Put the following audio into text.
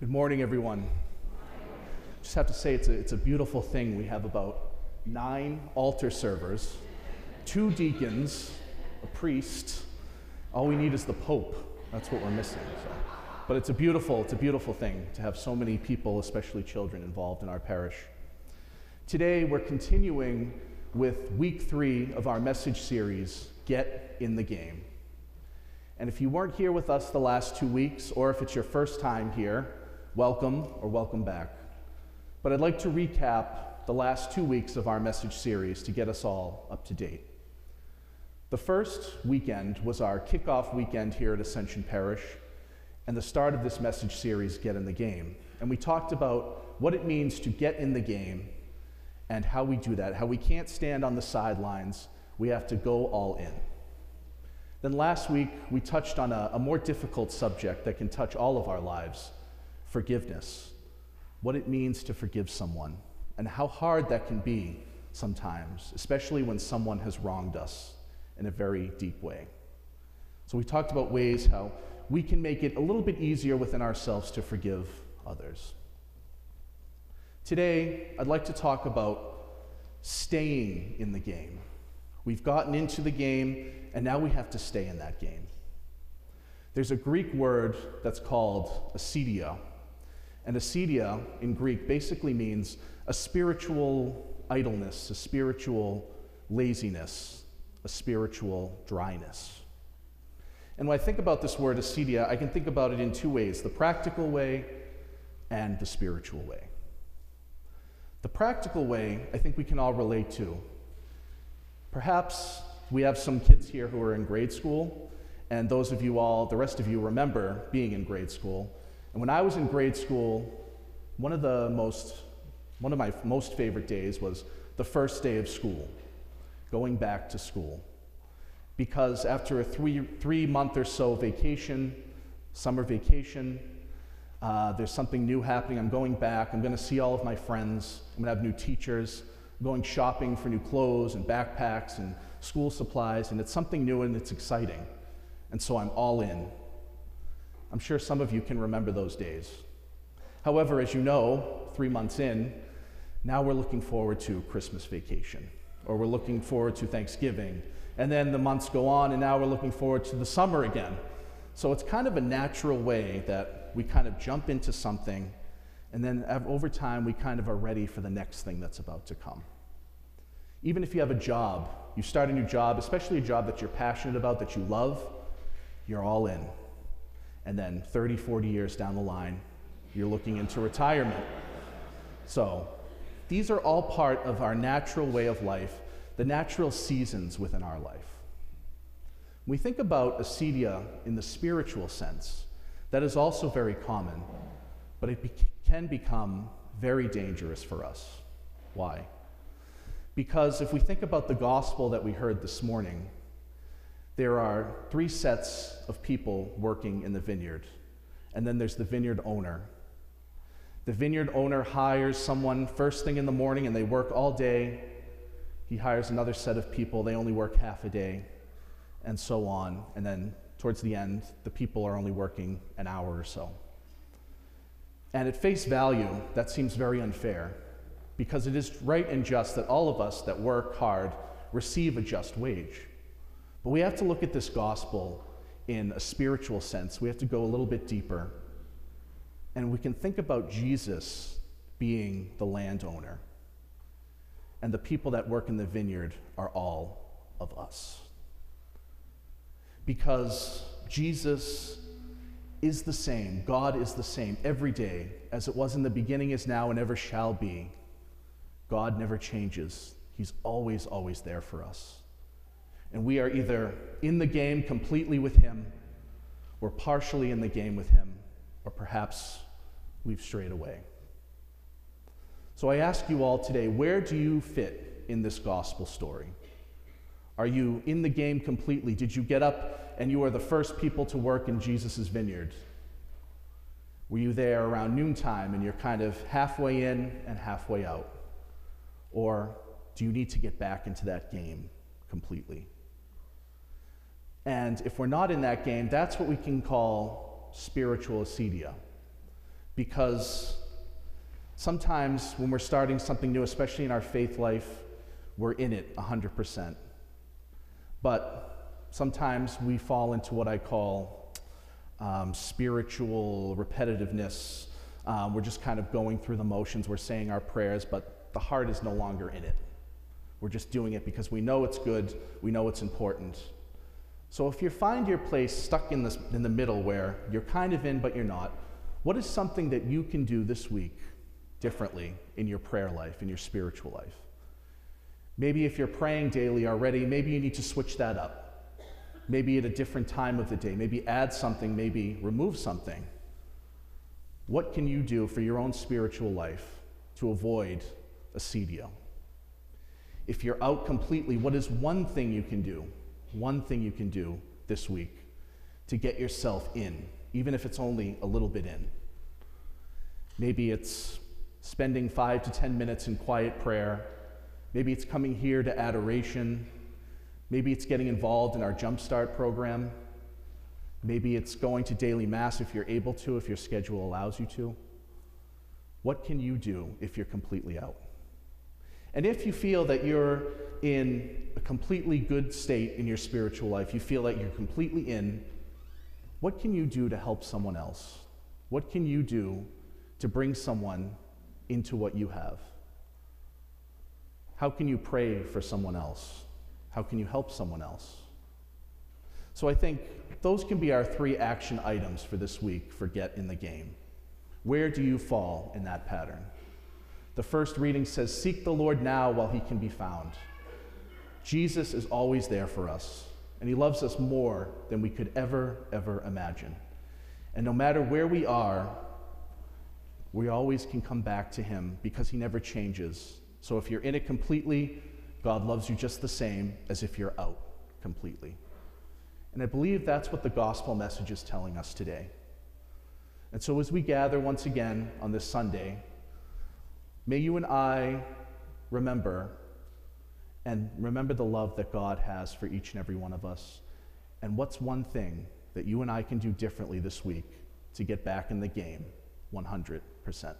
Good morning, everyone. Just have to say, it's a, it's a beautiful thing. We have about nine altar servers, two deacons, a priest. All we need is the Pope. That's what we're missing. So. But it's a beautiful, it's a beautiful thing to have so many people, especially children, involved in our parish. Today, we're continuing with week three of our message series, Get in the Game. And if you weren't here with us the last two weeks, or if it's your first time here, welcome or welcome back. But I'd like to recap the last two weeks of our message series to get us all up to date. The first weekend was our kickoff weekend here at Ascension Parish, and the start of this message series, Get in the Game. And we talked about what it means to get in the game and how we do that, how we can't stand on the sidelines, we have to go all in. Then last week, we touched on a, a, more difficult subject that can touch all of our lives forgiveness. What it means to forgive someone, and how hard that can be sometimes, especially when someone has wronged us in a very deep way. So, we talked about ways how we can make it a little bit easier within ourselves to forgive others. Today, I'd like to talk about staying in the game. We've gotten into the game, and now we have to stay in that game. There's a Greek word that's called acedia. And acedia in Greek basically means a spiritual idleness, a spiritual laziness, a spiritual dryness. And when I think about this word acedia, I can think about it in two ways the practical way and the spiritual way. The practical way, I think we can all relate to. Perhaps we have some kids here who are in grade school, and those of you all, the rest of you, remember being in grade school. And when I was in grade school, one of the most, one of my most favorite days was the first day of school, going back to school. Because after a three, three month or so vacation, summer vacation, uh, there's something new happening. I'm going back. I'm going to see all of my friends. I'm going to have new teachers. I'm going shopping for new clothes and backpacks and school supplies, and it's something new and it's exciting. And so I'm all in. I'm sure some of you can remember those days. However, as you know, three months in, now we're looking forward to Christmas vacation, or we're looking forward to Thanksgiving. And then the months go on, and now we're looking forward to the summer again. So it's kind of a natural way that we kind of jump into something, and then over time, we kind of are ready for the next thing that's about to come. Even if you have a job, you start a new job, especially a job that you're passionate about, that you love, you're all in. And then 30, 40 years down the line, you're looking into retirement. So, these are all part of our natural way of life, the natural seasons within our life. We think about acedia in the spiritual sense, that is also very common, but it be- can become very dangerous for us. Why? Because if we think about the gospel that we heard this morning, there are three sets of people working in the vineyard, and then there's the vineyard owner. The vineyard owner hires someone first thing in the morning and they work all day. He hires another set of people, they only work half a day, and so on. And then towards the end, the people are only working an hour or so. And at face value, that seems very unfair because it is right and just that all of us that work hard receive a just wage. But we have to look at this gospel in a spiritual sense. We have to go a little bit deeper. And we can think about Jesus being the landowner. And the people that work in the vineyard are all of us. Because Jesus is the same, God is the same every day, as it was in the beginning, is now, and ever shall be. God never changes. He's always, always there for us. And we are either in the game completely with Him, or partially in the game with Him, or perhaps we've strayed away. So I ask you all today where do you fit in this gospel story? Are you in the game completely? Did you get up and you are the first people to work in Jesus' vineyard? Were you there around noontime and you're kind of halfway in and halfway out? Or do you need to get back into that game completely? And if we're not in that game, that's what we can call spiritual acedia. because sometimes when we're starting something new, especially in our faith life, we're in it 100%. But sometimes we fall into what I call um, spiritual repetitiveness. Um, we're just kind of going through the motions, we're saying our prayers, but the heart is no longer in it. We're just doing it because we know it's good, we know it's important. So if you find your place stuck in, this, in the middle where you're kind of in but you're not, what is something that you can do this week differently in your prayer life, in your spiritual life? Maybe if you're praying daily already, maybe you need to switch that up. Maybe at a different time of the day. Maybe add something, maybe remove something. What can you do for your own spiritual life to avoid acedia? If you're out completely, what is one thing you can do? One thing you can do this week to get yourself in, even if it's only a little bit in. Maybe it's spending five to 10 minutes in quiet prayer Maybe it's coming here to adoration. Maybe it's getting involved in our Jumpstart program. Maybe it's going to daily Mass if you're able to, if your schedule allows you to. What can you do if you're completely out? And if you feel that you're in a completely good state in your spiritual life, you feel that you're completely in, what can you do to help someone else? What can you do to bring someone into what you have? How can you pray for someone else? How can you help someone else? So I think those can be our three action items for this week for Get in the Game. Where do you fall in that pattern? The first reading says, Seek the Lord now while he can be found. Jesus is always there for us, and he loves us more than we could ever, ever imagine. And no matter where we are, we always can come back to him because he never changes so if you're in it completely, God loves you just the same as if you're out completely. And I believe that's what the gospel message is telling us today. And so as we gather once again on this Sunday, may you and I remember and remember the love that God has for each and every one of us. And what's one thing that you and I can do differently this week to get back in the game 100%?